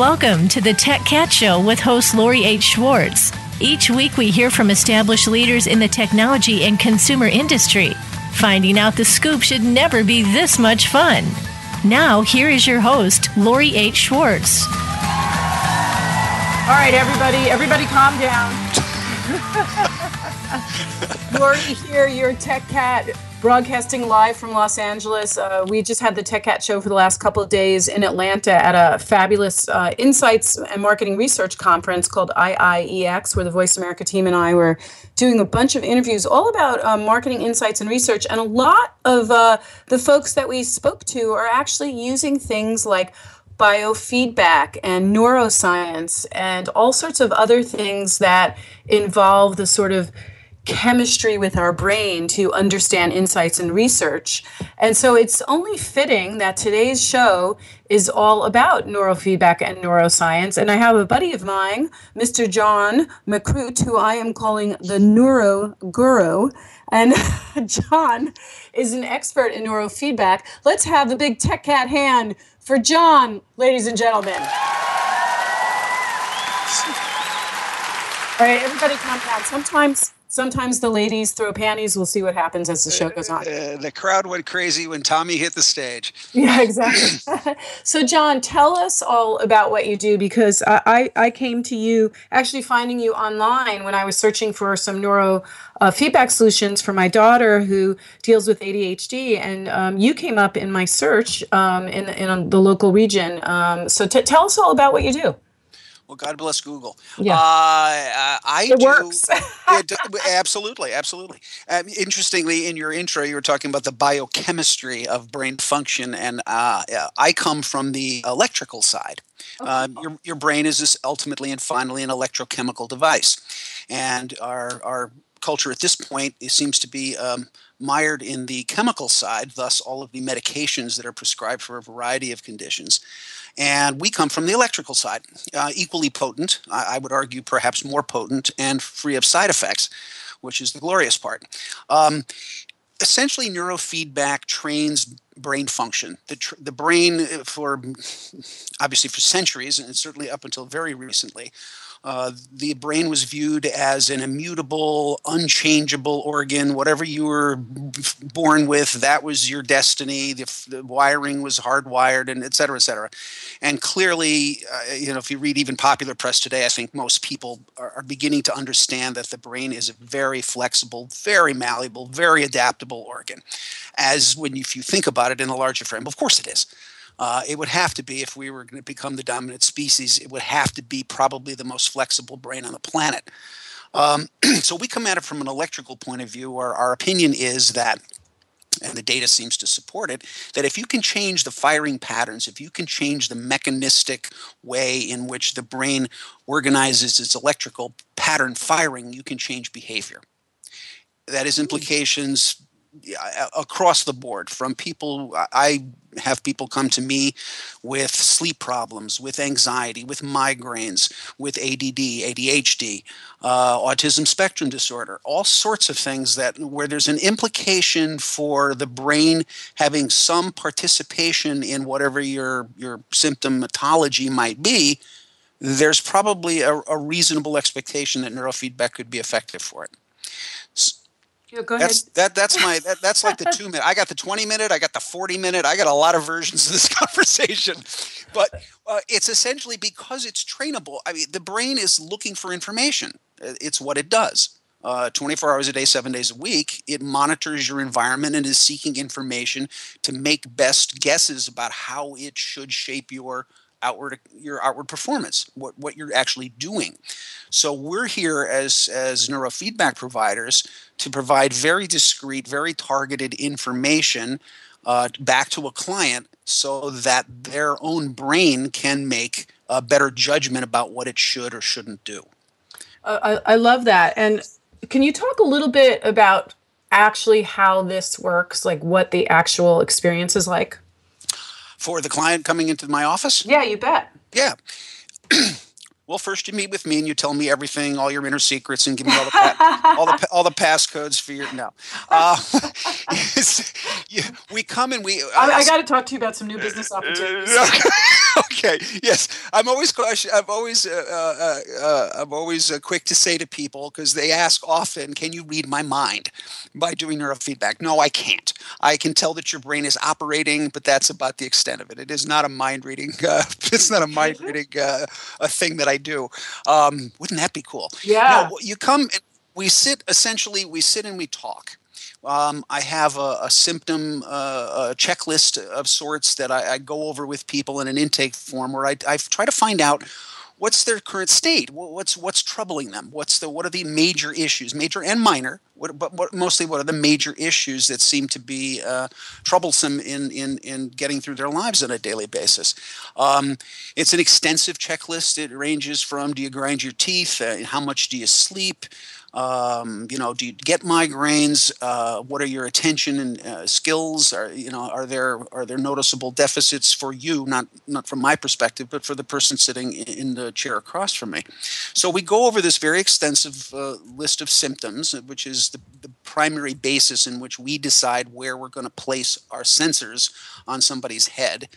Welcome to the Tech Cat Show with host Lori H. Schwartz. Each week, we hear from established leaders in the technology and consumer industry. Finding out the scoop should never be this much fun. Now, here is your host, Lori H. Schwartz. All right, everybody, everybody calm down. Lori here, your Tech Cat, broadcasting live from Los Angeles. Uh, we just had the Tech Cat show for the last couple of days in Atlanta at a fabulous uh, insights and marketing research conference called IIEX, where the Voice America team and I were doing a bunch of interviews all about uh, marketing insights and research. And a lot of uh, the folks that we spoke to are actually using things like biofeedback and neuroscience and all sorts of other things that involve the sort of chemistry with our brain to understand insights and research. And so it's only fitting that today's show is all about neurofeedback and neuroscience. And I have a buddy of mine, Mr. John McCroot, who I am calling the neuro guru. And John is an expert in neurofeedback. Let's have the big tech cat hand for John, ladies and gentlemen. All right, everybody calm down. Sometimes Sometimes the ladies throw panties. We'll see what happens as the show goes on. Uh, the crowd went crazy when Tommy hit the stage. Yeah, exactly. so, John, tell us all about what you do because I, I came to you actually finding you online when I was searching for some neuro uh, feedback solutions for my daughter who deals with ADHD, and um, you came up in my search um, in, in the local region. Um, so, t- tell us all about what you do. Well, God bless Google. Yeah. Uh, I it do, works. it, absolutely, absolutely. Um, interestingly, in your intro, you were talking about the biochemistry of brain function, and uh, I come from the electrical side. Okay. Uh, your, your brain is this ultimately and finally an electrochemical device. And our, our culture at this point it seems to be um, mired in the chemical side, thus, all of the medications that are prescribed for a variety of conditions. And we come from the electrical side, uh, equally potent, I, I, would argue perhaps more potent, and free of side effects, which is the glorious part. Um, essentially, neurofeedback trains brain function. The, tr- the brain, uh, for obviously for centuries, and certainly up until very recently, uh, the brain was viewed as an immutable, unchangeable organ. Whatever you were born with, that was your destiny. The, the wiring was hardwired, and et cetera, et cetera. And clearly, uh, you know, if you read even popular press today, I think most people are, are beginning to understand that the brain is a very flexible, very malleable, very adaptable organ. As when you, if you think about it in a larger frame, of course it is. Uh, it would have to be if we were going to become the dominant species. It would have to be probably the most flexible brain on the planet. Um, so we come at it from an electrical point of view. Our, our opinion is that and the data seems to support it that if you can change the firing patterns if you can change the mechanistic way in which the brain organizes its electrical pattern firing you can change behavior that has hmm. implications across the board from people i have people come to me with sleep problems with anxiety with migraines with add adhd uh, autism spectrum disorder all sorts of things that where there's an implication for the brain having some participation in whatever your your symptomatology might be there's probably a, a reasonable expectation that neurofeedback could be effective for it yeah, go that's, ahead. That that's my that, that's like the two minute. I got the twenty minute. I got the forty minute. I got a lot of versions of this conversation, but uh, it's essentially because it's trainable. I mean, the brain is looking for information. It's what it does. Uh, 24 hours a day, seven days a week. It monitors your environment and is seeking information to make best guesses about how it should shape your outward your outward performance what what you're actually doing. So we're here as as neurofeedback providers to provide very discrete very targeted information uh, back to a client so that their own brain can make a better judgment about what it should or shouldn't do. Uh, I, I love that. And can you talk a little bit about actually how this works? Like what the actual experience is like for the client coming into my office? Yeah, you bet. Yeah. well, first you meet with me and you tell me everything, all your inner secrets, and give me all the pa- all the all the passcodes for your no. Uh, we come and we. I, I got to talk to you about some new business opportunities. okay. Yes, I'm always cautious. I'm always, uh, uh, uh, I'm always uh, quick to say to people because they ask often, "Can you read my mind?" By doing neurofeedback. No, I can't. I can tell that your brain is operating, but that's about the extent of it. It is not a mind reading. Uh, it's not a mind mm-hmm. reading uh, a thing that I do. Um, wouldn't that be cool? Yeah. No, you come. We sit essentially. We sit and we talk um, I have a, a symptom uh, a checklist of sorts that I, I, go over with people in an intake form where I, I try to find out what's their current state what's what's troubling them what's the what are the major issues major and minor what, but what, mostly what are the major issues that seem to be uh, troublesome in, in in getting through their lives on a daily basis. Um, it's an extensive checklist. It ranges from do you grind your teeth? Uh, how much do you sleep um, you know, do you get migraines? Uh, what are your attention and uh, skills? Are you know, are there are there noticeable deficits for you? Not not from my perspective, but for the person sitting in the chair across from me. So we go over this very extensive uh, list of symptoms, which is the, the primary basis in which we decide where we're going to place our sensors on somebody's head.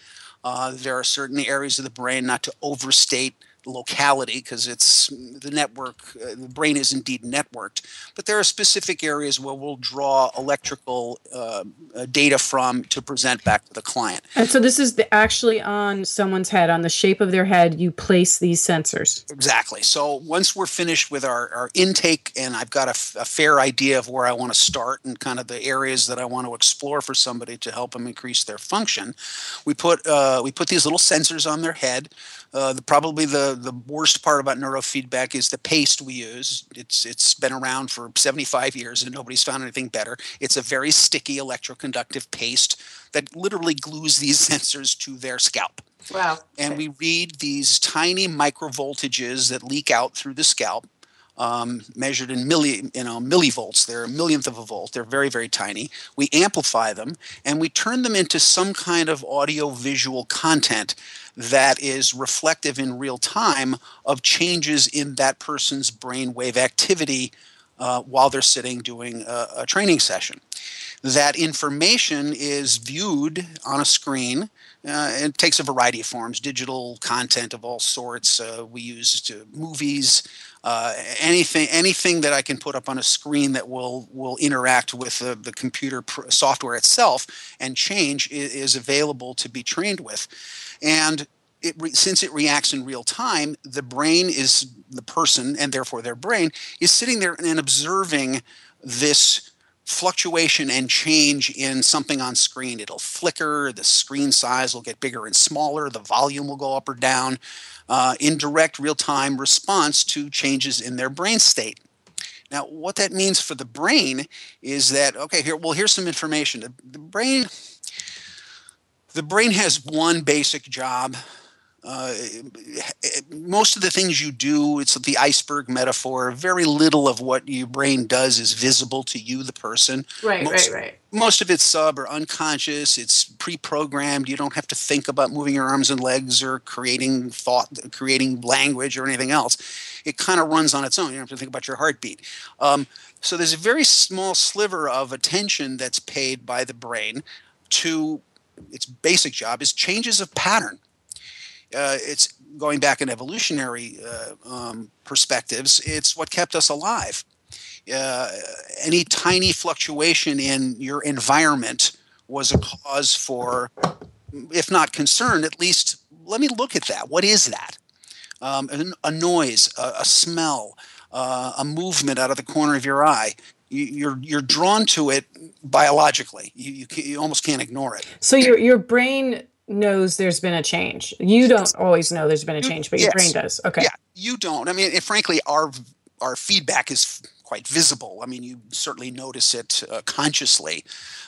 Uh, there are certain areas of the brain, not to overstate locality because it's the network uh, the brain is indeed networked but there are specific areas where we'll draw electrical uh, uh, data from to present back to the client. And so this is the, actually on someone's head on the shape of their head you place these sensors. Exactly. So once we're finished with our, our intake and i've got a, f- a fair idea of where i want to start and kind of the areas that i want to explore for somebody to help them increase their function we put uh, we put these little sensors on their head uh, the, probably the, the worst part about neurofeedback is the paste we use. It's it's been around for 75 years and nobody's found anything better. It's a very sticky electroconductive paste that literally glues these sensors to their scalp. Wow. And we read these tiny microvoltages that leak out through the scalp um, measured in milli, you know, millivolts. They're a millionth of a volt. They're very, very tiny. We amplify them and we turn them into some kind of audio visual content that is reflective in real time of changes in that person's brainwave activity uh, while they're sitting doing a, a training session. That information is viewed on a screen uh, it takes a variety of forms digital content of all sorts uh, we use movies uh, anything anything that I can put up on a screen that will will interact with the, the computer pr- software itself and change is, is, available to be trained with, and it re- since it reacts in real time, the brain is the person and therefore their brain is sitting there and observing this fluctuation and change in something on screen. It'll flicker, the screen size will get bigger and smaller, the volume will go up or down uh, in direct real time response to changes in their brain state. Now, what that means for the brain is that, okay, here, well, here's some information. The, the brain, the brain has one basic job uh, most of the things you do, it's the iceberg metaphor. Very little of what your brain does is visible to you, the person. Right, most, right, right. Most of it's sub or unconscious. It's pre-programmed. You don't have to think about moving your arms and legs or creating thought, creating language or anything else. It kind of runs on its own. You don't have to think about your heartbeat. Um, so there's a very small sliver of attention that's paid by the brain to its basic job is changes of pattern uh, it's going back in evolutionary uh, um, perspectives, it's what kept us alive. Uh, any tiny fluctuation in your environment was a cause for, if not concern, at least let me look at that. What is that? Um, a, a, noise, a, a smell, uh, a movement out of the corner of your eye. You, you're you're drawn to it biologically. You, you, you almost can't ignore it. So your your brain knows there's been a change. You don't always know there's been a change, but your yes. brain does. Okay. Yeah, you don't. I mean, frankly, our our feedback is quite visible. I mean, you certainly notice it uh, consciously,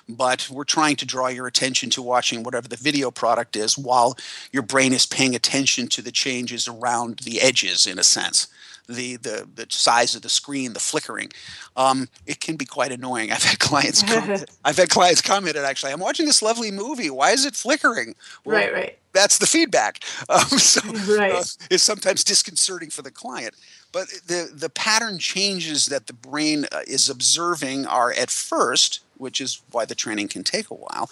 but we're trying to draw your attention to watching whatever the video product is while your brain is paying attention to the changes around the edges, in a sense the the, the size of the screen, the flickering. Um, it can be quite annoying. I've had clients comment, I've had clients commented actually, I'm watching this lovely movie. Why is it flickering? Well, right, right. That's the feedback. Um, so right. uh, it's sometimes disconcerting for the client. But the, the pattern changes that the brain uh, is observing are at first, which is why the training can take a while,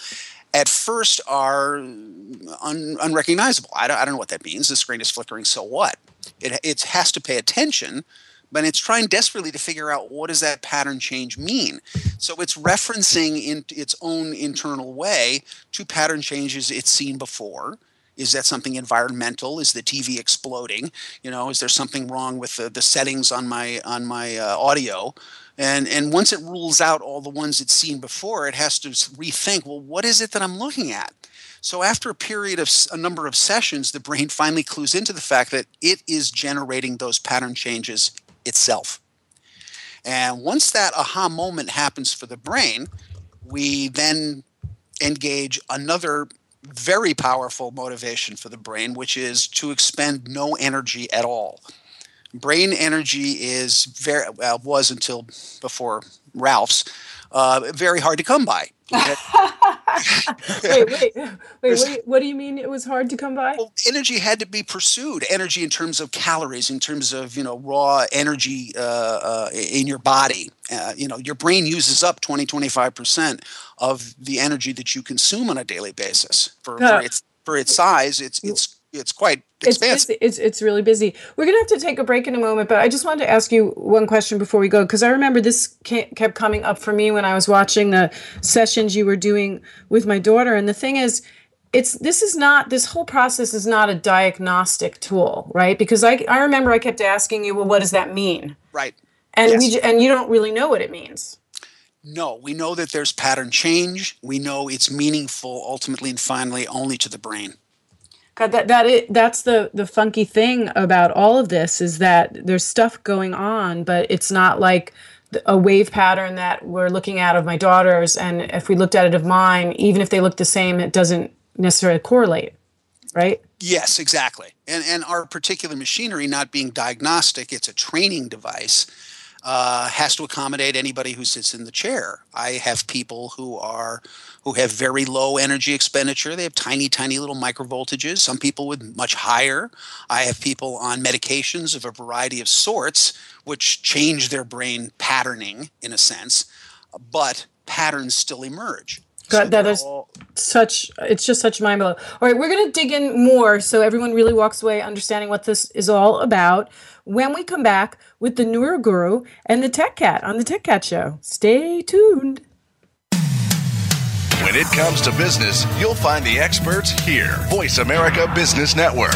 at first are un, unrecognizable. I don't, I don't know what that means. The screen is flickering, so what? It, it has to pay attention, but it's trying desperately to figure out what does that pattern change mean. So it's referencing in its own internal way to pattern changes it's seen before. Is that something environmental? Is the TV exploding? You know, is there something wrong with the, the settings on my on my uh, audio? And and once it rules out all the ones it's seen before, it has to rethink. Well, what is it that I'm looking at? So after a period of a number of sessions, the brain finally clues into the fact that it is generating those pattern changes itself. And once that aha moment happens for the brain, we then engage another very powerful motivation for the brain, which is to expend no energy at all. Brain energy is very well was until before Ralph's uh, very hard to come by. wait, wait, wait. What, what, do you mean it was hard to come by? Well, energy had to be pursued. Energy in terms of calories, in terms of you know raw energy uh, uh, in your body. Uh, you know, your brain uses up 20, 25 percent of the energy that you consume on a daily basis. For, for its for its size, it's it's it's quite expansive. It's, it's, it's really busy. We're going to have to take a break in a moment, but I just wanted to ask you one question before we go because I remember this kept coming up for me when I was watching the sessions you were doing with my daughter. And the thing is, it's this is not this whole process is not a diagnostic tool, right? Because I I remember I kept asking you, well, what does that mean? Right. And yes. we and you don't really know what it means. No, we know that there's pattern change. We know it's meaningful ultimately and finally only to the brain. God, that that it, that's the the funky thing about all of this is that there's stuff going on, but it's not like a wave pattern that we're looking at of my daughters, and if we looked at it of mine, even if they look the same, it doesn't necessarily correlate, right? Yes, exactly. And and our particular machinery not being diagnostic, it's a training device uh, has to accommodate anybody who sits in the chair. I have people who are who have very low energy expenditure. They have tiny, tiny little microvoltages. Some people with much higher. I have people on medications of a variety of sorts, which change their brain patterning in a sense, but patterns still emerge. God, that is such. It's just such mind blowing. All right, we're going to dig in more so everyone really walks away understanding what this is all about when we come back with the Neuro Guru and the Tech Cat on the Tech Cat Show. Stay tuned. When it comes to business, you'll find the experts here. Voice America Business Network.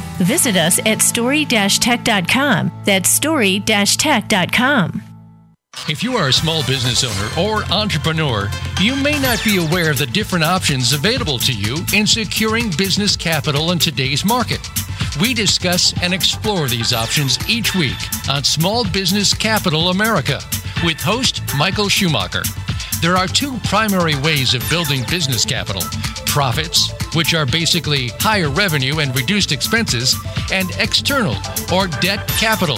Visit us at story-tech.com. That's story-tech.com. If you are a small business owner or entrepreneur, you may not be aware of the different options available to you in securing business capital in today's market. We discuss and explore these options each week on Small Business Capital America with host Michael Schumacher. There are two primary ways of building business capital profits, which are basically higher revenue and reduced expenses, and external or debt capital.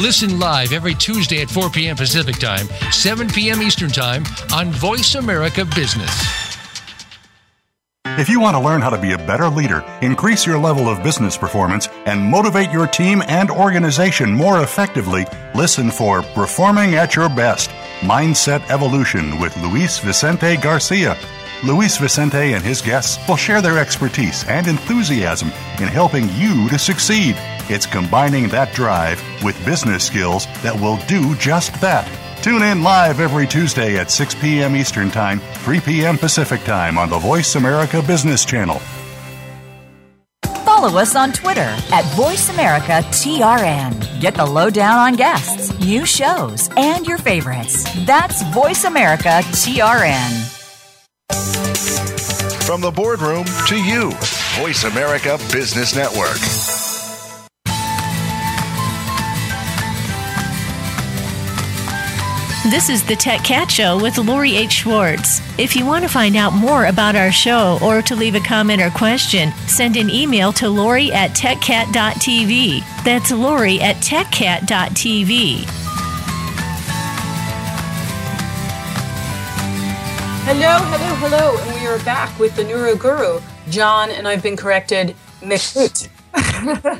Listen live every Tuesday at 4 p.m. Pacific Time, 7 p.m. Eastern Time on Voice America Business. If you want to learn how to be a better leader, increase your level of business performance, and motivate your team and organization more effectively, listen for Performing at Your Best Mindset Evolution with Luis Vicente Garcia. Luis Vicente and his guests will share their expertise and enthusiasm in helping you to succeed. It's combining that drive with business skills that will do just that. Tune in live every Tuesday at 6 p.m. Eastern Time, 3 p.m. Pacific Time on the Voice America Business Channel. Follow us on Twitter at VoiceAmericaTRN. Get the lowdown on guests, new shows, and your favorites. That's VoiceAmericaTRN. From the boardroom to you, Voice America Business Network. This is the Tech Cat Show with Lori H. Schwartz. If you want to find out more about our show or to leave a comment or question, send an email to Lori at techcat.tv. That's Lori at techcat.tv. Hello, hello, hello, and we are back with the Neuro Guru, John, and I've been corrected, Mekrut.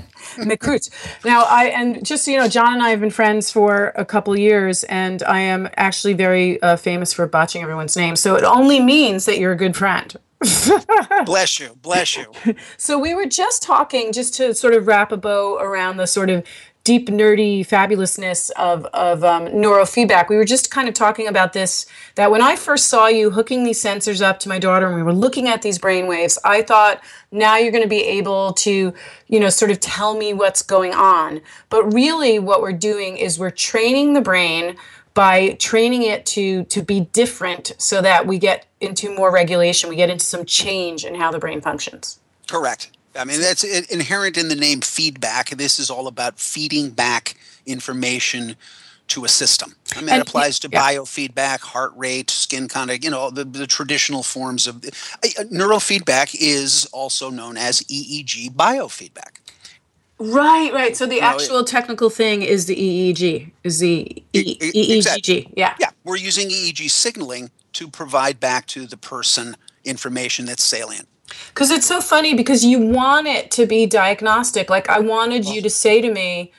Mekrut. Now, I and just so you know, John and I have been friends for a couple years, and I am actually very uh, famous for botching everyone's name. So it only means that you're a good friend. bless you, bless you. So we were just talking, just to sort of wrap a bow around the sort of deep nerdy fabulousness of, of um, neurofeedback. We were just kind of talking about this that when i first saw you hooking these sensors up to my daughter and we were looking at these brain waves i thought now you're going to be able to you know sort of tell me what's going on. But really what we're doing is we're training the brain by training it to to be different so that we get into more regulation we get into some change in how the brain functions. Correct I mean, that's inherent in the name feedback. This is all about feeding back information to a system. I mean, and, it applies to yeah. biofeedback, heart rate, skin contact, you know, the, the traditional forms of uh, neurofeedback is also known as EEG biofeedback. Right, right. So the you actual know, it, technical thing is the EEG, is the e- EEG. Exactly. Yeah. Yeah. We're using EEG signaling to provide back to the person information that's salient. Because it's so funny because you want it to be diagnostic. Like I wanted you to say to me,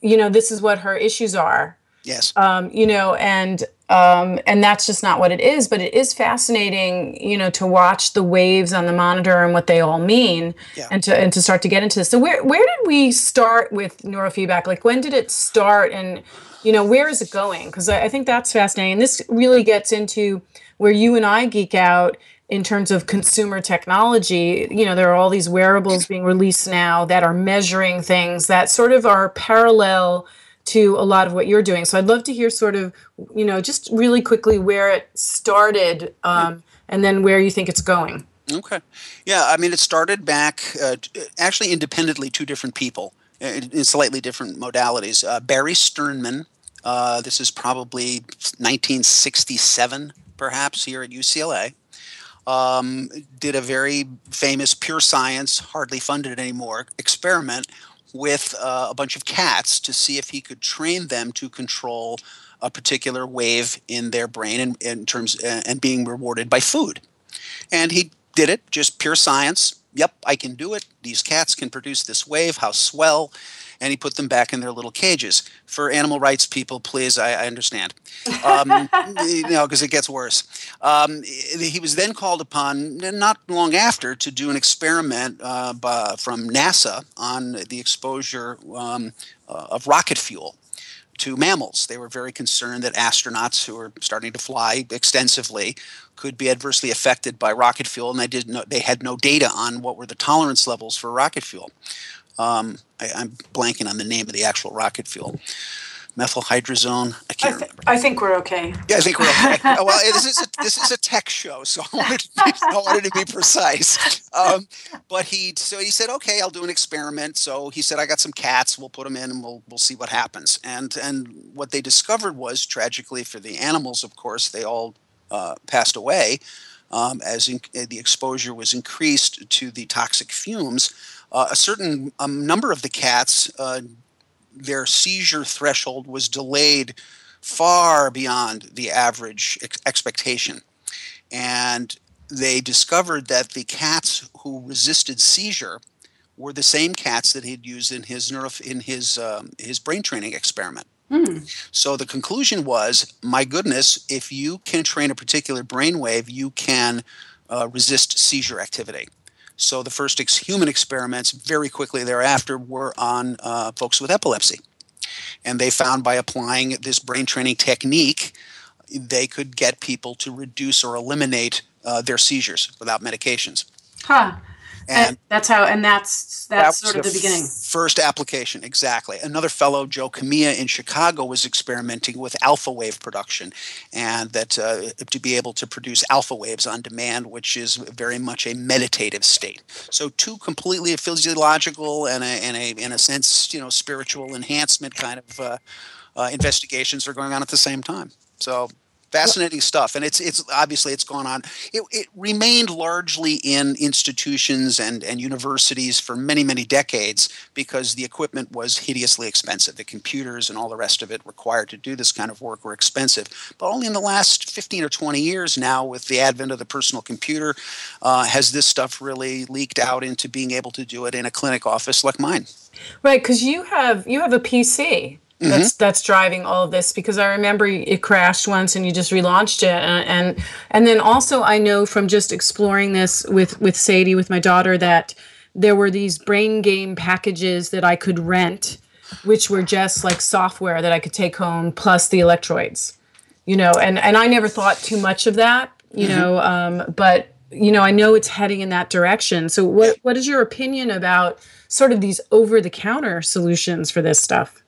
you know, this is what her issues are. Yes. Um, you know, and um, and that's just not what it is. But it is fascinating, you know, to watch the waves on the monitor and what they all mean, yeah. and to and to start to get into this. So where where did we start with neurofeedback? Like when did it start, and you know, where is it going? Because I, I think that's fascinating. And this really gets into where you and I geek out in terms of consumer technology, you know, there are all these wearables being released now that are measuring things that sort of are parallel to a lot of what you're doing. So I'd love to hear sort of, you know, just really quickly where it started um, and then where you think it's going. Okay. Yeah, I mean, it started back uh, actually independently, two different people uh, in slightly different modalities. Uh, Barry Sterman, uh, this is probably 1967, perhaps, here at UCLA um, did a very famous pure science, hardly funded anymore, experiment with uh, a bunch of cats to see if he could train them to control a particular wave in their brain in, in terms uh, and being rewarded by food. And he did it, just pure science. Yep, I can do it. These cats can produce this wave. How swell and he put them back in their little cages. For animal rights people, please, I, I understand, um, you know, because it gets worse. Um, he was then called upon, not long after, to do an experiment uh, by, from NASA on the exposure um, uh, of rocket fuel to mammals. They were very concerned that astronauts who were starting to fly extensively could be adversely affected by rocket fuel, and they did they had no data on what were the tolerance levels for rocket fuel. Um, I, am blanking on the name of the actual rocket fuel. Methylhydrazine. I can't I th- remember. I think we're okay. Yeah, I think we're okay. Oh, well, this is a, this is a tech show, so I wanted to be, I wanted to be precise. Um, but he so he said, okay, I'll do an experiment. So he said, I got some cats. We'll put them in, and we'll we'll see what happens. And and what they discovered was tragically for the animals, of course, they all uh, passed away um, as in, the exposure was increased to the toxic fumes uh, a certain um, number of the cats, uh, their seizure threshold was delayed far beyond the average ex- expectation. And they discovered that the cats who resisted seizure were the same cats that he'd used in his neuro, in his um, his brain training experiment. Hmm. So the conclusion was, my goodness, if you can train a particular brain wave, you can uh, resist seizure activity. So the first ex- human experiments very quickly thereafter were on uh, folks with epilepsy. And they found by applying this brain training technique, they could get people to reduce or eliminate uh, their seizures without medications. Huh. And that's how, and that's that's that sort of the, the beginning. First application, exactly. Another fellow, Joe Kamiya in Chicago, was experimenting with alpha wave production, and that uh, to be able to produce alpha waves on demand, which is very much a meditative state. So two completely physiological and a, and a in a sense, you know, spiritual enhancement kind of uh, uh, investigations are going on at the same time. So fascinating stuff and it's it's obviously it's gone on. It, it remained largely in institutions and and universities for many many decades because the equipment was hideously expensive. The computers and all the rest of it required to do this kind of work were expensive. But only in the last 15 or 20 years now with the advent of the personal computer uh, has this stuff really leaked out into being able to do it in a clinic office like mine. Right because you have you have a pc Mm-hmm. that's that's driving all of this because I remember it crashed once and you just relaunched it and, and and then also I know from just exploring this with with Sadie with my daughter that there were these brain game packages that I could rent which were just like software that I could take home plus the electrodes you know and and I never thought too much of that you mm-hmm. know um, but you know I know it's heading in that direction so what what is your opinion about sort of these over the counter solutions for this stuff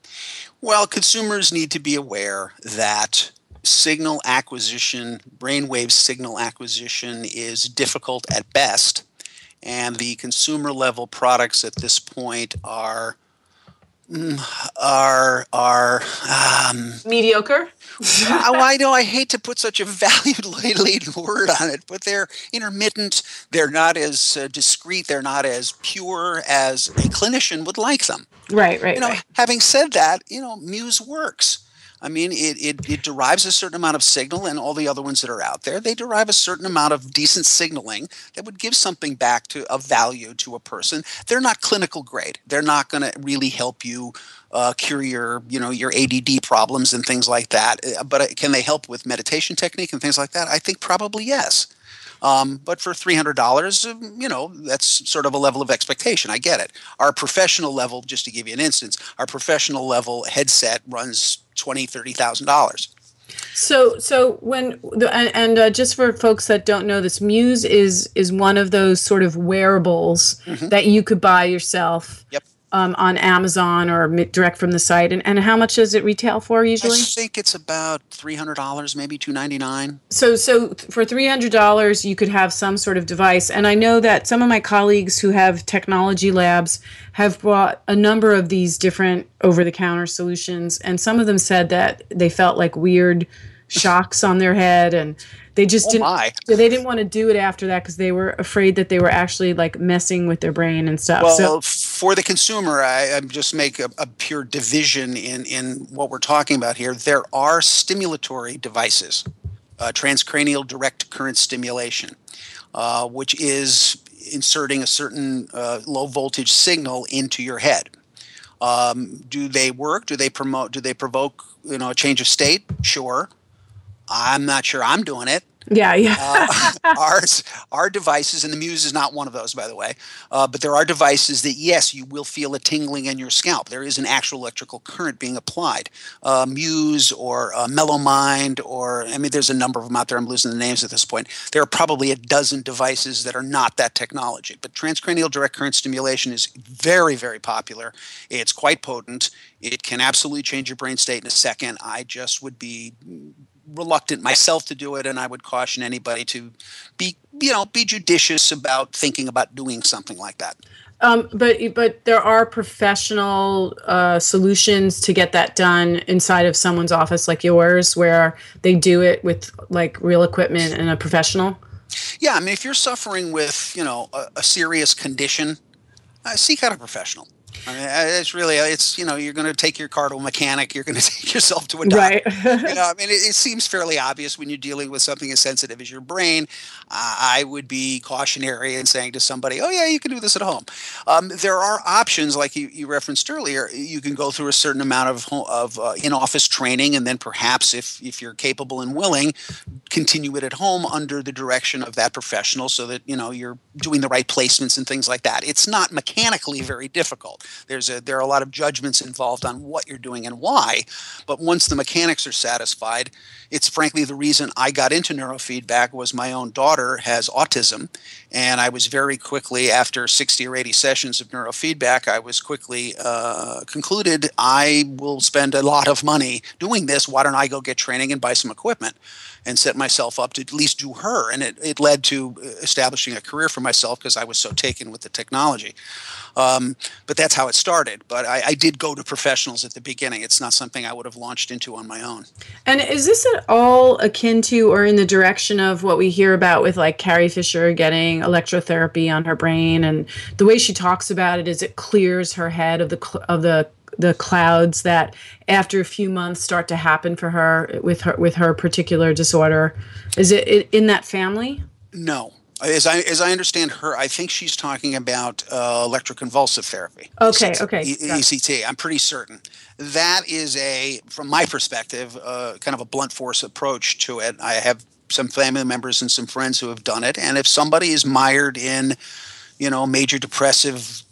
well, consumers need to be aware that signal acquisition, brainwave signal acquisition, is difficult at best. And the consumer level products at this point are are are um, mediocre. I know I hate to put such a valued laden word on it, but they're intermittent. They're not as uh, discreet. They're not as pure as a clinician would like them. Right, right. You know, right. having said that, you know, Muse works. I mean, it, it, it derives a certain amount of signal, and all the other ones that are out there, they derive a certain amount of decent signaling that would give something back to of value to a person. They're not clinical grade. They're not going to really help you uh, cure your you know your ADD problems and things like that. Uh, but uh, can they help with meditation technique and things like that? I think probably yes. Um, but for $300, um, you know, that's sort of a level of expectation. I get it. Our professional level, just to give you an instance, our professional level headset runs twenty, thirty thousand dollars. So, so when the, and, and uh, just for folks that don't know this, Muse is is one of those sort of wearables mm-hmm. that you could buy yourself. Yep um, on Amazon or direct from the site? And, and how much does it retail for usually? I think it's about three hundred dollars, maybe two ninety nine. So so for three hundred dollars, you could have some sort of device. And I know that some of my colleagues who have technology labs have brought a number of these different over the counter solutions, and some of them said that they felt like weird shocks on their head and they just oh didn't my. they didn't want to do it after that because they were afraid that they were actually like messing with their brain and stuff well so, for the consumer i, I just make a, a, pure division in in what we're talking about here. There are stimulatory devices uh, transcranial direct current stimulation uh, which is inserting a certain uh, low voltage signal into your head. Um, do they work? Do they promote do they provoke you know a change of state? Sure. I'm not sure I'm doing it. Yeah, yeah. uh, ours, our devices, and the Muse is not one of those, by the way. Uh, but there are devices that, yes, you will feel a tingling in your scalp. There is an actual electrical current being applied. Uh, Muse or uh, Melomind, or I mean, there's a number of them out there. I'm losing the names at this point. There are probably a dozen devices that are not that technology. But transcranial direct current stimulation is very, very popular. It's quite potent. It can absolutely change your brain state in a second. I just would be reluctant myself to do it, and I would caution anybody to be, you know, be judicious about thinking about doing something like that. Um, but but there are professional uh, solutions to get that done inside of someone's office like yours, where they do it with like real equipment and a professional. Yeah, I mean, if you're suffering with you know a, a serious condition, uh, seek out a professional. I mean, it's really it's you know you're going to take your car to a mechanic, you're going to take yourself to a doctor. Right. you know, I mean, it, it, seems fairly obvious when you're dealing with something as sensitive as your brain. Uh, I would be cautionary in saying to somebody, "Oh yeah, you can do this at home." Um, there are options like you, you, referenced earlier. You can go through a certain amount of of uh, in-office training, and then perhaps, if if you're capable and willing, continue it at home under the direction of that professional, so that you know you're doing the right placements and things like that. It's not mechanically very difficult. There's a there are a lot of judgments involved on what you're doing and why, but once the mechanics are satisfied, it's frankly the reason I got into neurofeedback was my own daughter has autism, and I was very quickly after 60 or 80 sessions of neurofeedback, I was quickly uh, concluded I will spend a lot of money doing this. Why don't I go get training and buy some equipment? and set myself up to at least do her. And it, it led to establishing a career for myself because I was so taken with the technology. Um, but that's how it started. But I, I, did go to professionals at the beginning. It's not something I would have launched into on my own. And is this at all akin to or in the direction of what we hear about with like Carrie Fisher getting electrotherapy on her brain and the way she talks about it is it clears her head of the of the the clouds that after a few months start to happen for her with her with her particular disorder is it in that family no as I as I understand her, I think she's talking about uh, electroconvulsive therapy. Okay, okay. E- ECT. I'm pretty certain that is a, from my perspective, uh, kind of a blunt force approach to it. I have some family members and some friends who have done it, and if somebody is mired in, you know, major depressive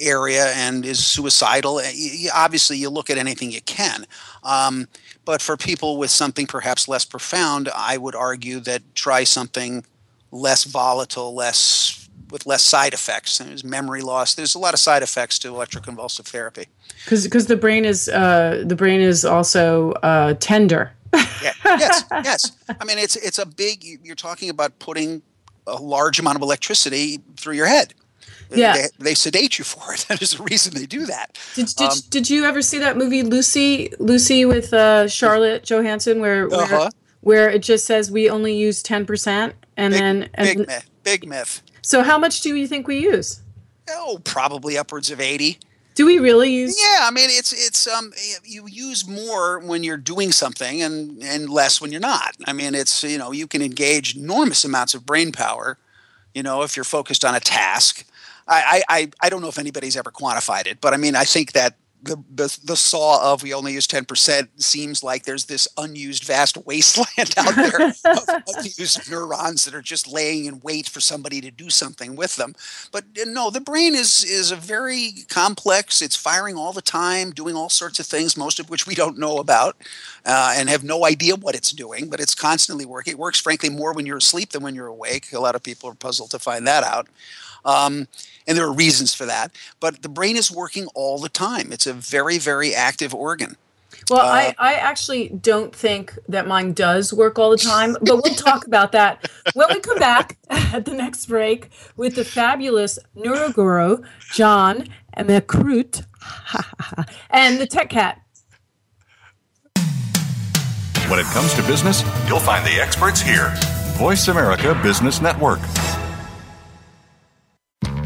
area and is suicidal, eh, obviously you look at anything you can. Um, but for people with something perhaps less profound, I would argue that try something less volatile, less with less side effects. There's memory loss. There's a lot of side effects to electroconvulsive therapy. Because the brain is uh, the brain is also uh, tender. yeah. Yes. Yes. I mean, it's it's a big. You're talking about putting a large amount of electricity through your head. Yeah. They, they sedate you for it. That is the reason they do that. Did, did, um, did you ever see that movie Lucy Lucy with uh, Scarlett Johansson where where, uh-huh. where it just says we only use ten percent and big, then big myth. Big myth. So how much do you think we use? Oh, probably upwards of eighty. Do we really use? Yeah, I mean it's it's um you use more when you're doing something and and less when you're not. I mean it's you know you can engage enormous amounts of brain power, you know if you're focused on a task. I I I don't know if anybody's ever quantified it, but I mean I think that the, the, the saw of we only use 10% seems like there's this unused vast wasteland out there of unused neurons that are just laying in wait for somebody to do something with them. But uh, no the brain is is a very complex it's firing all the time doing all sorts of things most of which we don't know about uh, and have no idea what it's doing but it's constantly working. It works frankly more when you're asleep than when you're awake. A lot of people are puzzled to find that out um, and there are reasons for that. But the brain is working all the time. It's a very, very active organ. Well, uh, I, I actually don't think that mine does work all the time, but we'll talk about that when we come back at the next break with the fabulous neuroguru, John Macroot, and the Tech Cat. When it comes to business, you'll find the experts here. Voice America Business Network.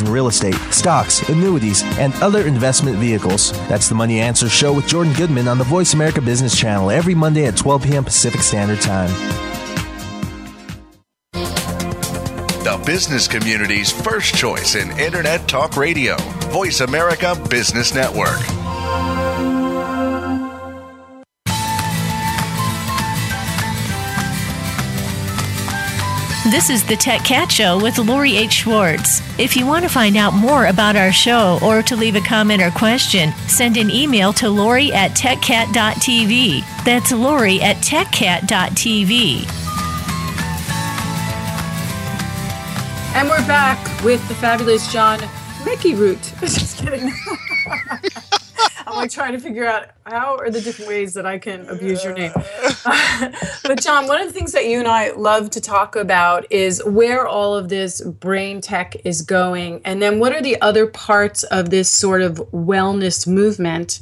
in real estate, stocks, annuities, and other investment vehicles. That's the Money Answer Show with Jordan Goodman on the Voice America Business Channel every Monday at 12 p.m. Pacific Standard Time. The business community's first choice in Internet Talk Radio, Voice America Business Network. This is the Tech Cat Show with Lori H. Schwartz. If you want to find out more about our show or to leave a comment or question, send an email to Lori at techcat.tv. That's Lori at techcat.tv. And we're back with the fabulous John Mickey Root. Just kidding. I'm like trying to figure out how are the different ways that I can abuse your name. but John, one of the things that you and I love to talk about is where all of this brain tech is going, and then what are the other parts of this sort of wellness movement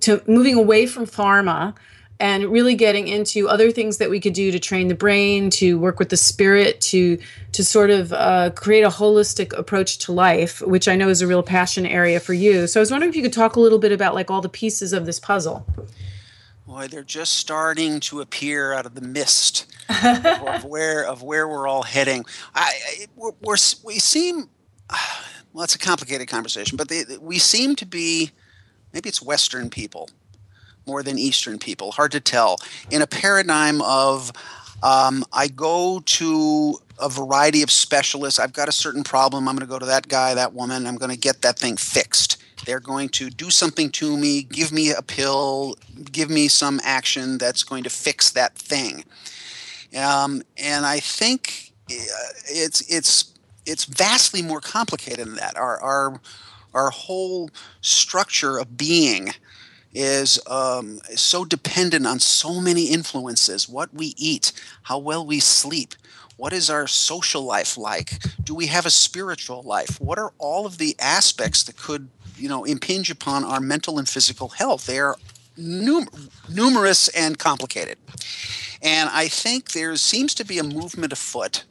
to moving away from pharma and really getting into other things that we could do to train the brain, to work with the spirit, to to sort of uh, create a holistic approach to life, which I know is a real passion area for you. So I was wondering if you could talk a little bit about like all the pieces of this puzzle. Boy, they're just starting to appear out of the mist of, of, where of where we're all heading. I, I we're, we're, we seem well, it's a complicated conversation, but they, we seem to be maybe it's Western people more than Eastern people. Hard to tell. In a paradigm of um, I go to a variety of specialists. I've got a certain problem. I'm going to go to that guy, that woman. I'm going to get that thing fixed. They're going to do something to me, give me a pill, give me some action that's going to fix that thing. Um, and I think uh, it's it's it's vastly more complicated than that. Our our our whole structure of being is um, so dependent on so many influences what we eat, how well we sleep. What is our social life like? Do we have a spiritual life? What are all of the aspects that could, you know, impinge upon our mental and physical health? They are num- numerous and complicated. And I think there seems to be a movement afoot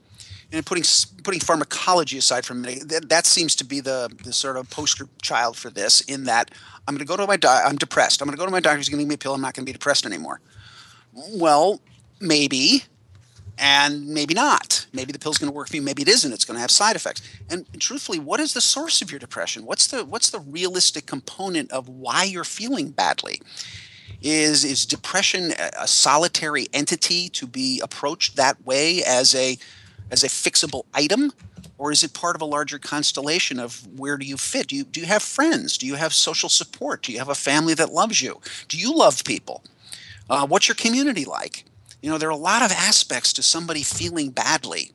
and putting putting pharmacology aside from it, that, that seems to be the, the sort of poster child for this. In that, I'm going to go to my doctor. I'm depressed. I'm going to go to my doctor. He's going to give me a pill. I'm not going to be depressed anymore. Well, maybe, and maybe not. Maybe the pill's going to work for you. Maybe it isn't. It's going to have side effects. And, truthfully, what is the source of your depression? What's the what's the realistic component of why you're feeling badly? Is is depression a, a solitary entity to be approached that way as a as a fixable item? Or is it part of a larger constellation of where do you fit? Do you, do you have friends? Do you have social support? Do you have a family that loves you? Do you love people? Uh, what's your community like? You know, there are a lot of aspects to somebody feeling badly.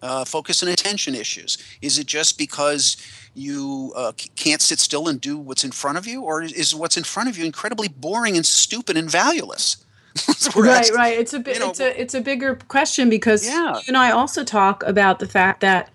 Uh, focus and attention issues. Is it just because you uh, can't sit still and do what's in front of you, or is what's in front of you incredibly boring and stupid and valueless? Right, right. It's a bit. It's a it's a bigger question because yeah. you and I also talk about the fact that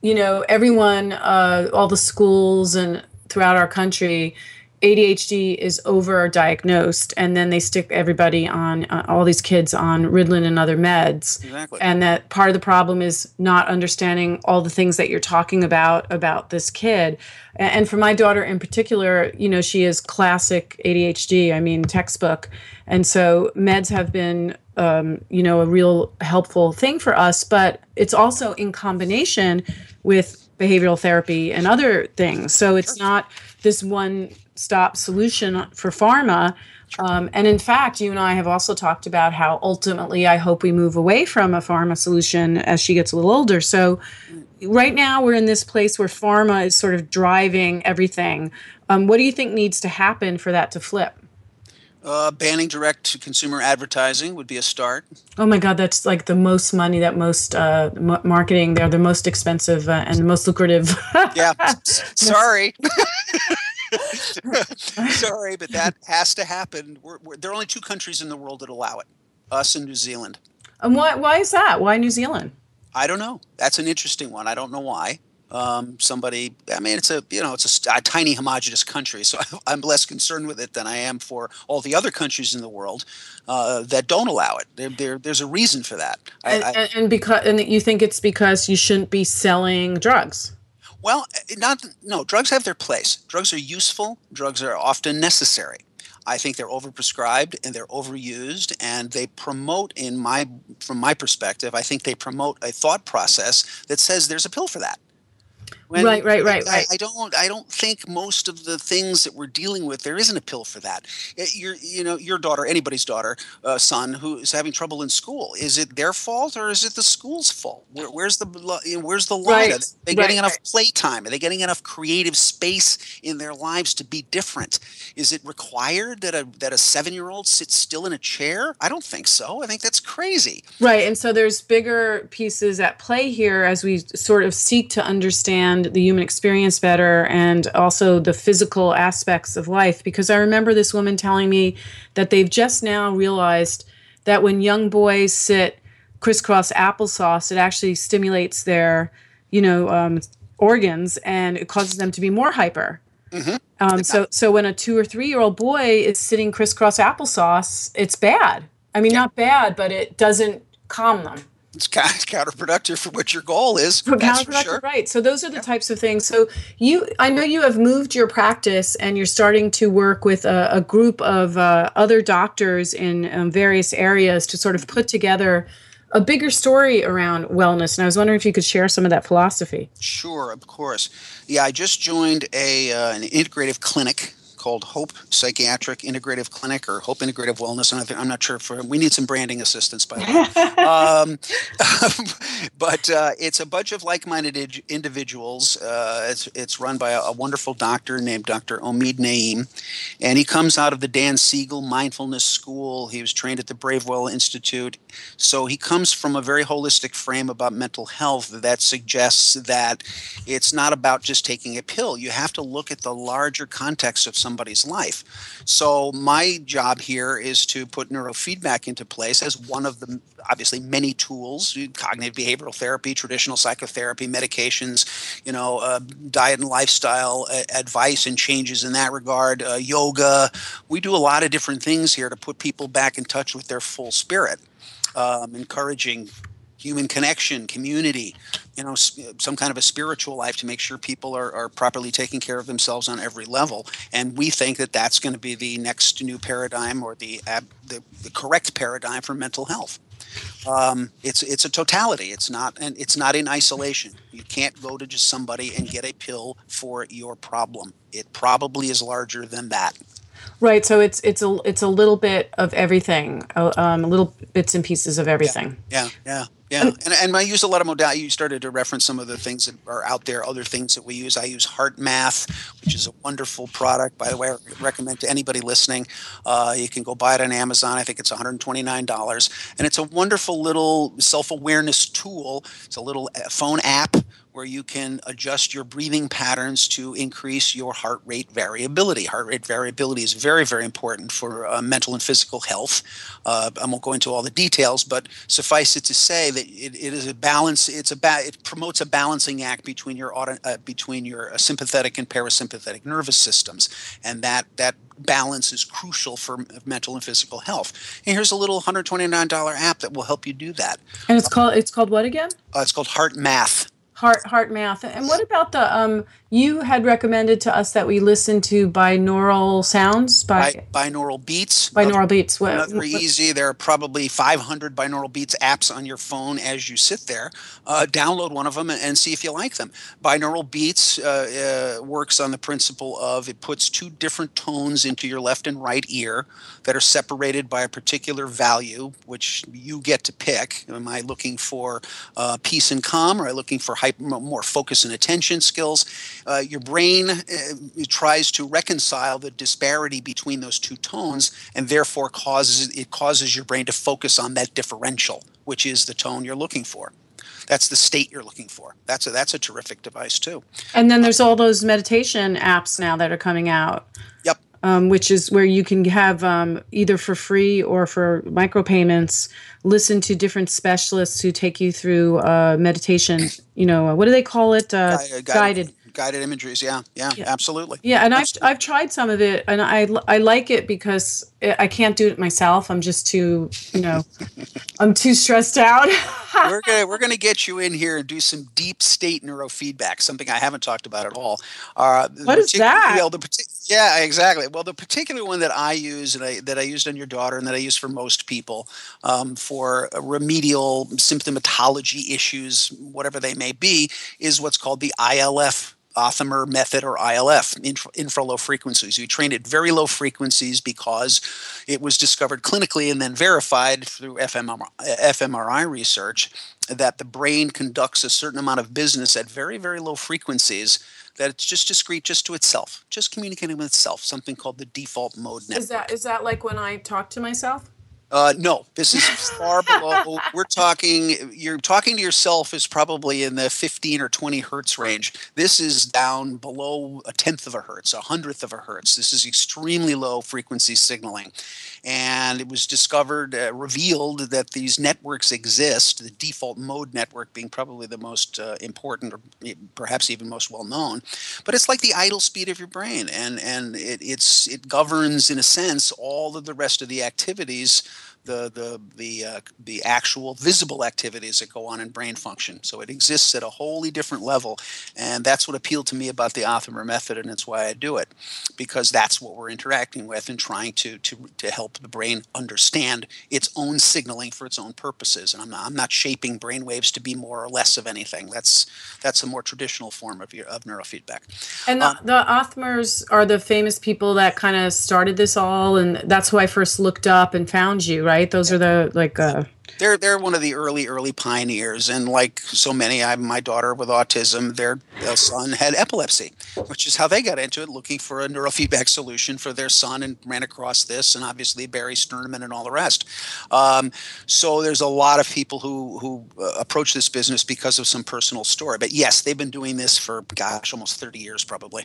you know everyone, uh, all the schools and throughout our country ADHD is overdiagnosed, and then they stick everybody on uh, all these kids on Ritalin and other meds. Exactly. And that part of the problem is not understanding all the things that you're talking about about this kid. And for my daughter in particular, you know, she is classic ADHD. I mean, textbook. And so meds have been, um, you know, a real helpful thing for us. But it's also in combination with behavioral therapy and other things. So it's not this one stop solution for pharma. Um, and in fact, you and I have also talked about how ultimately I hope we move away from a pharma solution as she gets a little older. So, right now we're in this place where pharma is sort of driving everything. Um, what do you think needs to happen for that to flip? Uh, banning direct to consumer advertising would be a start. Oh my God, that's like the most money that most uh, m- marketing. They're the most expensive uh, and the most lucrative. yeah, sorry. Sorry, but that has to happen. We're, we're, there are only two countries in the world that allow it: us and New Zealand. And why? Why is that? Why New Zealand? I don't know. That's an interesting one. I don't know why. Um, somebody, I mean, it's a you know, it's a, a tiny homogenous country, so I'm less concerned with it than I am for all the other countries in the world uh, that don't allow it. There, there, there's a reason for that. And, I, I, and because, and you think it's because you shouldn't be selling drugs. Well, eh, not no. Drugs have their place. Drugs are useful. Drugs are often necessary. I think they're overprescribed and they're overused, and they promote, in my from my perspective, I think they promote a thought process that says there's a pill for that. When right, right, right, I, right. I don't. I don't think most of the things that we're dealing with there isn't a pill for that. Eh, your, you know, your daughter, anybody's daughter, uh, son who is having trouble in school. Is it their fault or is it the school's fault? Where, where's the where's the line? Right. Are they getting right, enough right. playtime? Are they getting enough creative space in their lives to be different? Is it required that a that a seven year old sits still in a chair? I don't think so. I think that's crazy. Right, and so there's bigger pieces at play here as we sort of seek to understand understand the human experience better and also the physical aspects of life. Because I remember this woman telling me that they've just now realized that when young boys sit crisscross applesauce, it actually stimulates their, you know, um, organs and it causes them to be more hyper. Mm-hmm. Um, so, so when a two or three year old boy is sitting crisscross applesauce, it's bad. I mean, yeah. not bad, but it doesn't calm them it's kind of counterproductive for what your goal is. For counterproductive, sure. right? So those are the yeah. types of things. So you, I know you have moved your practice, and you're starting to work with a, a group of uh, other doctors in um, various areas to sort of put together a bigger story around wellness. And I was wondering if you could share some of that philosophy. Sure, of course. Yeah, I just joined a uh, an integrative clinic called Hope Psychiatric Integrative Clinic or Hope Integrative Wellness. And I'm not sure if we need some branding assistance, by the way. um, but uh, it's a bunch of like-minded individuals. Uh, it's it's run by a, a, wonderful doctor named Dr. Omid Naeem, and he comes out of the Dan Siegel Mindfulness School. He was trained at the Bravewell Institute, so he comes from a very holistic frame about mental health that suggests that it's not about just taking a pill. You have to look at the larger context of something somebody's life. So my job here is to put neurofeedback into place as one of the obviously many tools: cognitive behavioral therapy, traditional psychotherapy, medications, you know, uh, diet and lifestyle uh, advice and changes in that regard, uh, yoga. We do a lot of different things here to put people back in touch with their full spirit. Um, encouraging human connection, community, you know, some kind of a spiritual life to make sure people are, are properly taking care of themselves on every level. And we think that that's going to be the next new paradigm or the, the, the correct paradigm for mental health. Um, it's it's a totality. It's not and it's not in isolation. You can't go to just somebody and get a pill for your problem. It probably is larger than that. Right. So it's it's a it's a little bit of everything, uh, um, little bits and pieces of everything. Yeah. Yeah. Yeah. yeah. And, and I use a lot of modality. You started to reference some of the things that are out there, other things that we use. I use HeartMath, which is a wonderful product. By the way, I recommend to anybody listening. Uh, you can go buy it on Amazon. I think it's $129. And it's a wonderful little self awareness tool. It's a little uh, phone app where you can adjust your breathing patterns to increase your heart rate variability. Heart rate variability is very, very very important for uh, mental and physical health. Uh, I won't go into all the details, but suffice it to say that it, it is a balance. It's a ba- it promotes a balancing act between your auto, uh, between your uh, sympathetic and parasympathetic nervous systems, and that that balance is crucial for mental and physical health. And here's a little $129 app that will help you do that. And it's called it's called what again? Uh, it's called Heart Math Heart heart math And what about the um you had recommended to us that we listen to binaural sounds by, binaural beats. Binaural another, beats. What, another what, easy. There are probably 500 binaural beats apps on your phone as you sit there. Uh, download one of them and, and, see if you like them. Binaural beats uh, uh, works on the principle of it puts two different tones into your left and right ear that are separated by a particular value, which you get to pick. Am I looking for uh, peace and calm, or am I looking for hyper, more focus and attention skills? Uh, your brain uh, tries to reconcile the disparity between those two tones, and therefore causes it causes your brain to focus on that differential, which is the tone you're looking for. That's the state you're looking for. That's a that's a terrific device too. And then there's all those meditation apps now that are coming out. Yep. Um, which is where you can have um, either for free or for micropayments listen to different specialists who take you through uh, meditation you know what do they call it uh, guided, guided guided imageries. Yeah, yeah, yeah. absolutely. Yeah, and I've I've tried some of it, and I I like it because I can't do it myself. I'm just too you know, I'm too stressed out. we're gonna we're gonna get you in here and do some deep state neurofeedback, something I haven't talked about at all. Uh, what is that? The, yeah, exactly. Well, the particular one that I use and I, that I used on your daughter and that I use for most people um, for remedial symptomatology issues, whatever they may be, is what's called the ILF Othmer method or ILF, infra, infra low frequencies. We trained at very low frequencies because it was discovered clinically and then verified through fMRI research that the brain conducts a certain amount of business at very, very low frequencies that it's just discrete just to itself, just communicating with itself, something called the default mode network. Is that is that like when I talk to myself? Uh, no, this is far below. We're talking. You're talking to yourself is probably in the 15 or 20 hertz range. This is down below a tenth of a hertz, a hundredth of a hertz. This is extremely low frequency signaling, and it was discovered, uh, revealed that these networks exist. The default mode network being probably the most uh, important, or perhaps even most well known. But it's like the idle speed of your brain, and and it, it's it governs in a sense all of the rest of the activities the the the uh, the actual visible activities that go on in brain function. So it exists at a wholly different level, and that's what appealed to me about the Othmer method, and it's why I do it, because that's what we're interacting with and trying to to to help the brain understand its own signaling for its own purposes. And I'm not, I'm not shaping brain waves to be more or less of anything. That's that's a more traditional form of your, of neurofeedback. And the, um, the Othmers are the famous people that kind of started this all, and that's who I first looked up and found you, right? Those are the like. Uh, they're they're one of the early early pioneers, and like so many, I my daughter with autism, their, their son had epilepsy, which is how they got into it, looking for a neurofeedback solution for their son, and ran across this, and obviously Barry Sterman and all the rest. Um, so there's a lot of people who who uh, approach this business because of some personal story. But yes, they've been doing this for gosh, almost 30 years probably.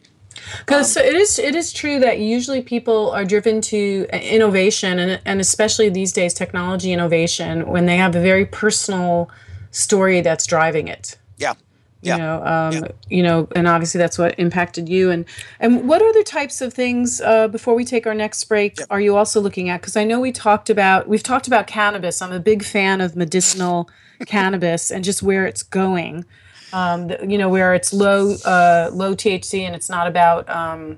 Because um, it is it is true that usually people are driven to innovation and and especially these days technology innovation when they have a very personal story that's driving it. Yeah. You know, um, yeah. you know, and obviously that's what impacted you. And and what other types of things uh, before we take our next break are you also looking at? Because I know we talked about we've talked about cannabis. I'm a big fan of medicinal cannabis and just where it's going um, you know, where it's low uh, low THC and it's not about um,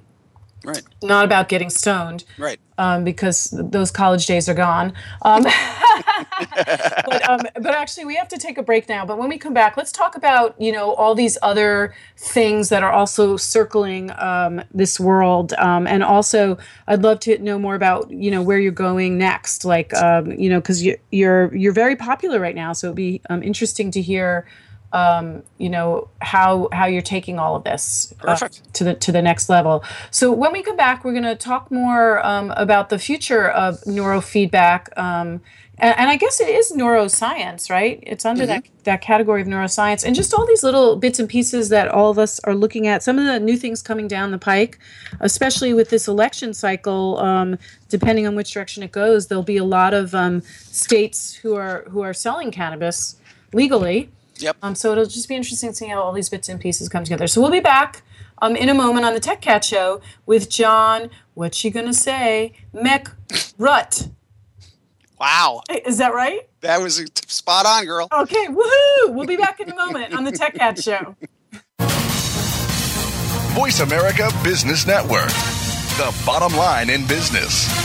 right not about getting stoned right um, because those college days are gone. Um, but um, but actually, we have to take a break now. But when we come back, let's talk about you know all these other things that are also circling um, this world, um, and also I'd love to know more about you know where you're going next. Like um, you know because you, you're you're very popular right now, so it'd be interesting to hear um, you know how how you're taking all of this uh, to the to the next level. So when we come back, we're going to talk more um, about the future of neurofeedback. Um, and, and, I guess it is neuroscience, right? It's under mm-hmm. that that category of neuroscience, and just all these little bits and pieces that all of us are looking at. Some of the new things coming down the pike, especially with this election cycle. Um, depending on which direction it goes, there'll be a lot of um, states who are who are selling cannabis legally Yep. Um, so it'll just be interesting to see how all these bits and pieces come together. So we'll be back um, in a moment on the Tech Cat Show with John. What's she gonna say? Mekrut. Wow. Hey, is that right? That was spot on, girl. Okay, woohoo! We'll be back in a moment on the Tech Cat Show. Voice America Business Network, the bottom line in business.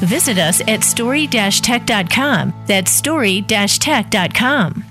Visit us at story-tech.com. That's story-tech.com.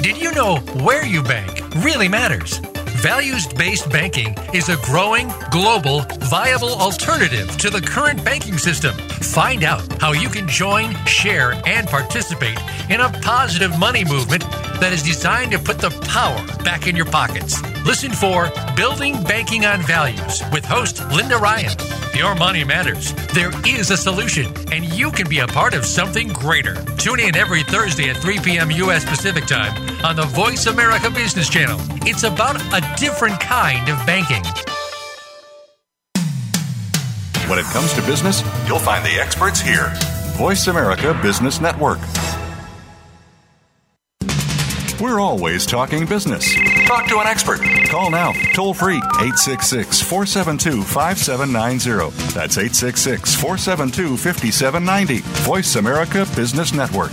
Did you know where you bank really matters? Values based banking is a growing, global, viable alternative to the current banking system. Find out how you can join, share, and participate in a positive money movement that is designed to put the power back in your pockets. Listen for Building Banking on Values with host Linda Ryan. Your money matters. There is a solution, and you can be a part of something greater. Tune in every Thursday at 3 p.m. U.S. Pacific Time on the Voice America Business Channel. It's about a different kind of banking. When it comes to business, you'll find the experts here. Voice America Business Network. We're always talking business. Talk to an expert. Call now, toll free, 866 472 5790. That's 866 472 5790. Voice America Business Network.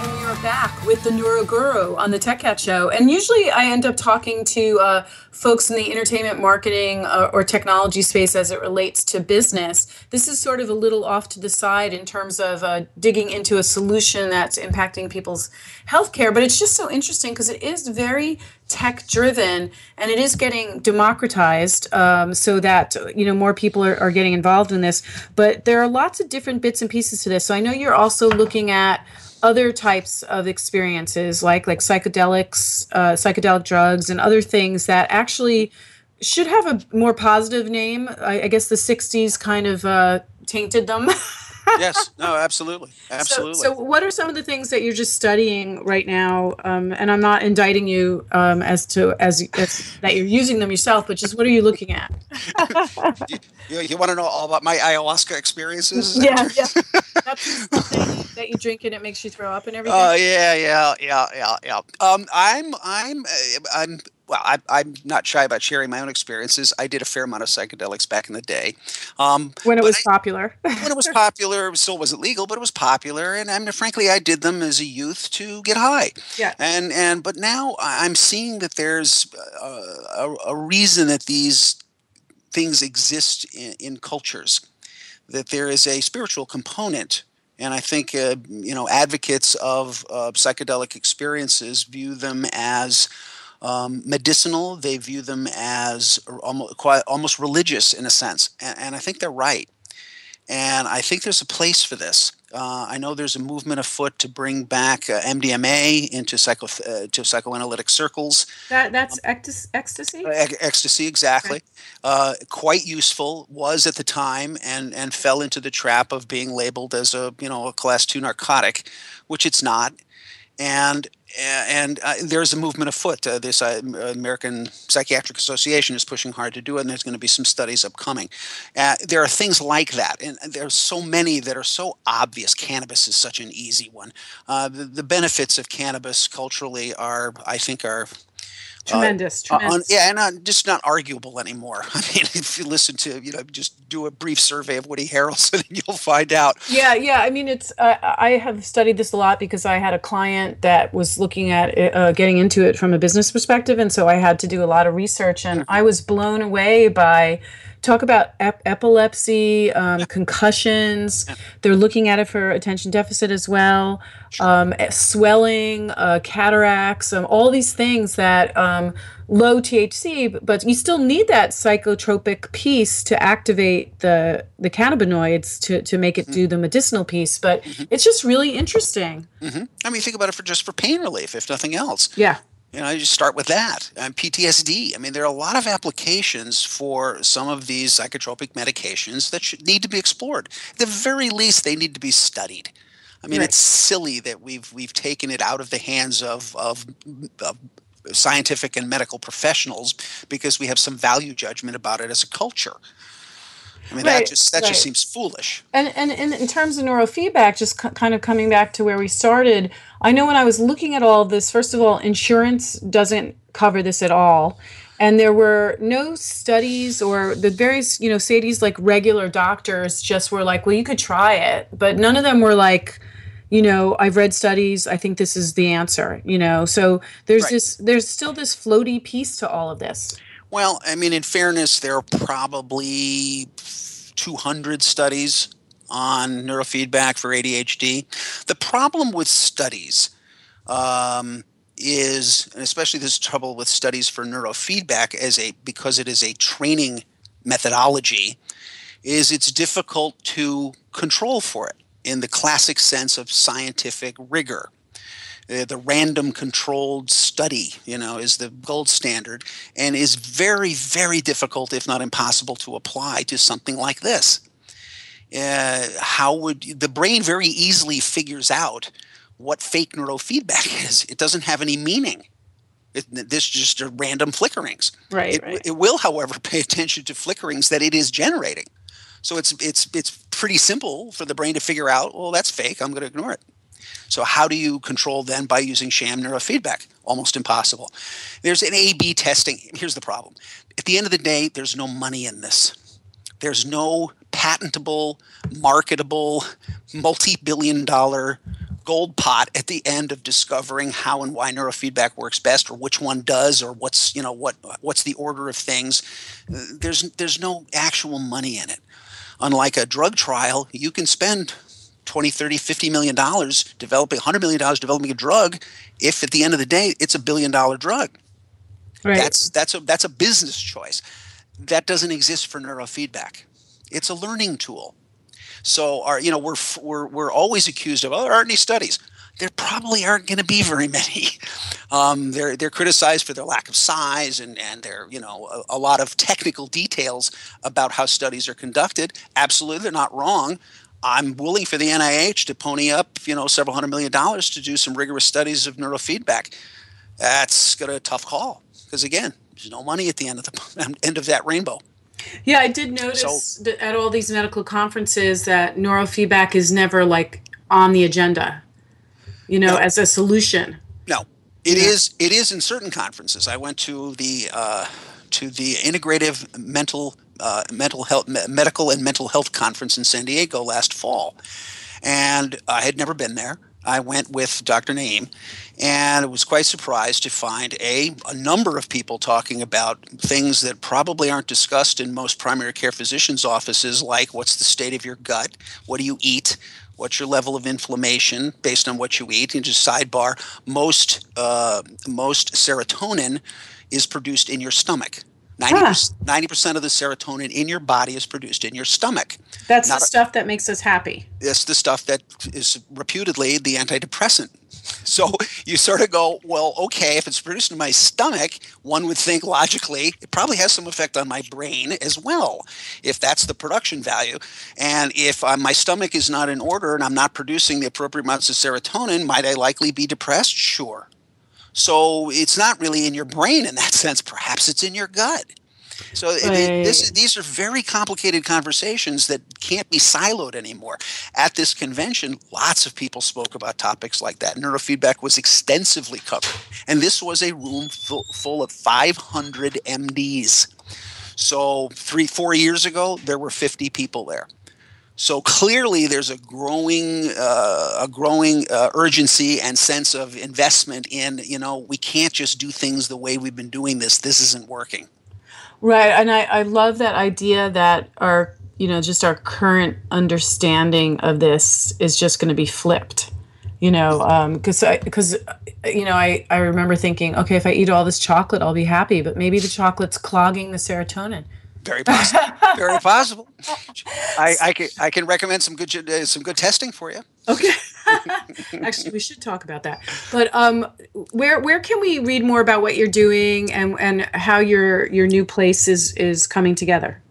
back with the Neuroguru on the Tech Cat Show. And usually, I end up talking to uh, folks in the entertainment marketing uh, or technology space as it relates to business. This is sort of a little off to the side in terms of uh, digging into a solution that's impacting people's healthcare. But it's just so interesting because it is very tech driven and it is getting democratized um, so that you know more people are, are getting involved in this but there are lots of different bits and pieces to this so i know you're also looking at other types of experiences like like psychedelics uh, psychedelic drugs and other things that actually should have a more positive name. I, I guess the 60s kind of uh, tainted them yes, no, absolutely, absolutely. So, so, what are some of the things that you're just studying right now? Um, and I'm not indicting you um, as to as, as, that you're using them yourself, but just what are you looking at? you, you, want to know all about my ayahuasca experiences? Yeah, yeah. That's something that you drink and it makes you throw up and everything. Oh uh, yeah, yeah, yeah, yeah, yeah. Um, I'm, I'm, uh, I'm well, I, am not shy about sharing my own experiences. I did a fair amount of psychedelics back in the day. Um, when it was I, popular. when it was popular, it still wasn't legal, but it was popular. And I mean, frankly, I did them as a youth to get high. Yeah. And and but now I'm seeing that there's a, a, a reason that these things exist in, in, cultures, that there is a spiritual component. And I think uh, you know advocates of uh, psychedelic experiences view them as um, medicinal. They view them as almost, quite, almost religious in a sense, and, and I think they're right. And I think there's a place for this. Uh, I know there's a movement afoot to bring back uh, MDMA into psycho uh, to psychoanalytic circles. That that's um, ecstasy. Uh, ecstasy, exactly. Okay. Uh, quite useful was at the time, and and fell into the trap of being labeled as a you know a class two narcotic, which it's not. And and uh, there's a movement afoot. Uh, this uh, American Psychiatric Association is pushing hard to do it, and there's going to be some studies upcoming. Uh, there are things like that, and there's so many that are so obvious. Cannabis is such an easy one. Uh, the, the, benefits of cannabis culturally are, I think, are Tremendous, uh, tremendous. yeah, and uh, just not arguable anymore. I mean, if you listen to, you know, just do a brief survey of Woody Harrelson, and you'll find out. Yeah, yeah. I mean, it's. Uh, I have studied this a lot because I had a client that was looking at it, uh, getting into it from a business perspective, and so I had to do a lot of research, and mm-hmm. I was blown away by talk about ep- epilepsy, um, concussions. They're looking at it for attention deficit as well, um, eh, swelling, uh, cataracts, um, all these things that um, low THC, but you still need that psychotropic piece to activate the the cannabinoids to to make it mm-hmm. do the medicinal piece. But mm-hmm. it's just really interesting. Mm-hmm. I mean, think about it for just for pain relief, if nothing else. Yeah. You know, you just start with that. And PTSD. I mean, there are a lot of applications for some of these psychotropic medications that should need to be explored. At the very least, they need to be studied. I mean, right. it's silly that we've we've taken it out of the hands of, of, of scientific and medical professionals because we have some value judgment about it as a culture. I mean, right, that just that right. just seems foolish. And, and and in terms of neurofeedback, just c- kind of coming back to where we started, I know when I was looking at all this, first of all, insurance doesn't cover this at all. And there were no studies or the various, you know, Sadie's like regular doctors just were like, well, you could try it. But none of them were like, you know, I've read studies, I think this is the answer, you know. So there's right. this there's still this floaty piece to all of this. Well, I mean, in fairness, there are probably 200 studies on neurofeedback for ADHD. The problem with studies um, is, and especially this trouble with studies for neurofeedback as a because it is a training methodology, is it's difficult to control for it in the classic sense of scientific rigor. The random controlled study, you know, is the gold standard and is very, very difficult, if not impossible, to apply to something like this. Uh, how would the brain very easily figures out what fake neurofeedback is? It doesn't have any meaning. It, this just are random flickerings. Right it, right. it will, however, pay attention to flickerings that it is generating. So it's it's it's pretty simple for the brain to figure out, well, that's fake. I'm going to ignore it. So, how do you control then by using sham neurofeedback? Almost impossible. There's an A B testing. Here's the problem at the end of the day, there's no money in this. There's no patentable, marketable, multi billion dollar gold pot at the end of discovering how and why neurofeedback works best or which one does or what's you know what what's the order of things. There's there's no actual money in it. Unlike a drug trial you can spend 20 30 50 million dollars developing 100 million dollars developing a drug if at the end of the day it's a billion dollar drug. Right. that's that's a that's a business choice. That doesn't exist for neurofeedback it's a learning tool so, our you know we're we're we're always accused of oh there aren't any studies. There probably aren't going to be very many. Um, they're they're criticized for their lack of size and and their you know a, a lot of technical details about how studies are conducted. Absolutely, they're not wrong. I'm willing for the NIH to pony up, you know, several hundred million dollars to do some rigorous studies of neurofeedback. That's got a tough call because again, there's no money at the end of the end of that rainbow. Yeah, I did notice so, at all these medical conferences that neurofeedback is never like on the agenda, you know, no. as a solution. No, it yeah. is. It is in certain conferences. I went to the uh, to the integrative mental uh, mental health medical and mental health conference in San Diego last fall, and I had never been there. I went with Dr. Naim, and was quite surprised to find a, a number of people talking about things that probably aren't discussed in most primary care physicians' offices, like what's the state of your gut, what do you eat, what's your level of inflammation based on what you eat, and just sidebar, most uh, most serotonin is produced in your stomach. 90 percent of the serotonin in your body is produced in your stomach. That's Not the stuff a, that makes us happy. It's the stuff that is reputedly the antidepressant. So you sort of go, well, okay, if it's produced in my stomach, one would think logically it probably has some effect on my brain as well, if that's the production value. And if uh, my stomach is not in order and I'm not producing the appropriate amounts of serotonin, might I likely be depressed? Sure. So it's not really in your brain in that sense. Perhaps it's in your gut. So right. this, these are very complicated conversations that can't be siloed anymore. At this convention, lots of people spoke about topics like that. Neurofeedback was extensively covered, and this was a room full, full of 500 MDs. So three, four years ago, there were 50 people there. So clearly, there's a growing, uh, a growing uh, urgency and sense of investment in. You know, we can't just do things the way we've been doing this. This isn't working. Right, and I, I love that idea that our you know just our current understanding of this is just going to be flipped you know because um, because you know I, I remember thinking okay if i eat all this chocolate i'll be happy but maybe the chocolate's clogging the serotonin very possible. Very possible. I, I, can I can recommend some good uh, some good testing for you. Okay. Actually, we should talk about that. But um, where where can we read more about what you're doing and and how your your new place is is coming together?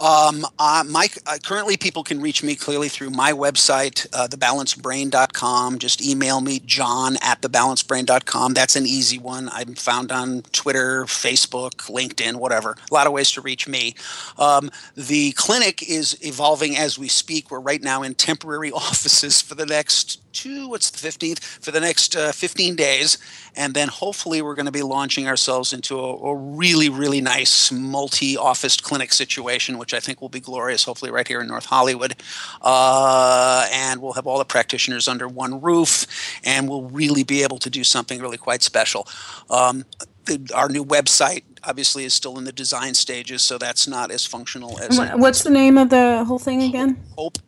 Um, uh, my, uh, currently, people can reach me clearly through my website, uh, thebalancedbrain.com. Just email me, john at thebalancedbrain.com. That's an easy one. I'm found on Twitter, Facebook, LinkedIn, whatever. A lot of ways to reach me. Um, the clinic is evolving as we speak. We're right now in temporary offices for the next two, what's the 15th, for the next uh, 15 days. And then hopefully we're going to be launching ourselves into a, a really, really nice multi office clinic situation, which I think will be glorious, hopefully right here in North Hollywood. Uh, and we'll have all the practitioners under one roof, and we'll really be able to do something really quite special. Um, the, our new website obviously is still in the design stages, so that's not as functional as. What's the name of the whole thing again? Hope.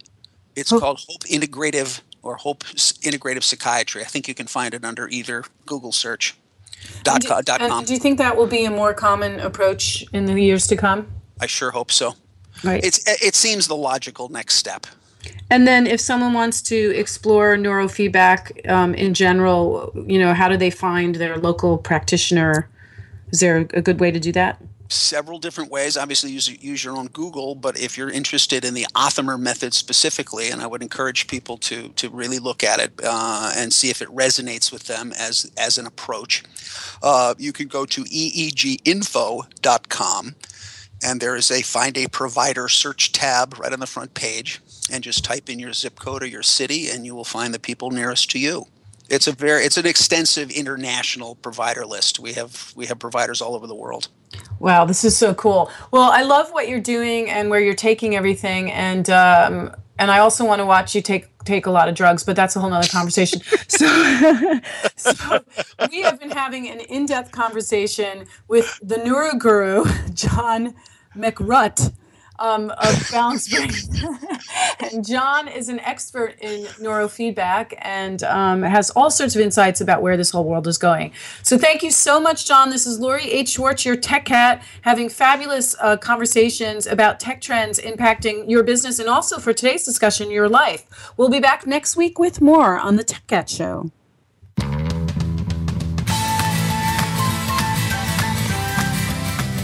It's Hope. called Hope Integrative or Hope Integrative Psychiatry. I think you can find it under either Google search. Dot, do, dot com. do you think that will be a more common approach in the years to come? I sure hope so. Right. It's, it seems the logical next step. And then, if someone wants to explore neurofeedback um, in general, you know, how do they find their local practitioner? Is there a good way to do that? Several different ways. Obviously, use use your own Google, but if you're interested in the Othmer method specifically, and I would encourage people to to really look at it uh, and see if it resonates with them as as an approach, uh, you can go to eeginfo.com, and there is a find a provider search tab right on the front page and just type in your zip code or your city, and you will find the people nearest to you. It's a very it's an extensive international provider list. We have we have providers all over the world. Wow, this is so cool. Well, I love what you're doing and where you're taking everything, and um, and I also want to watch you take take a lot of drugs, but that's a whole nother conversation. so, so we have been having an in-depth conversation with the neuro guru, John Mekrut um, of Balance Brain. and John is an expert in neurofeedback and um, has all sorts of insights about where this whole world is going. So thank you so much, John. This is Lori H. Schwartz, your tech cat, having fabulous uh, conversations about tech trends impacting your business and also for today's discussion, your life. We'll be back next week with more on the Tech Cat Show.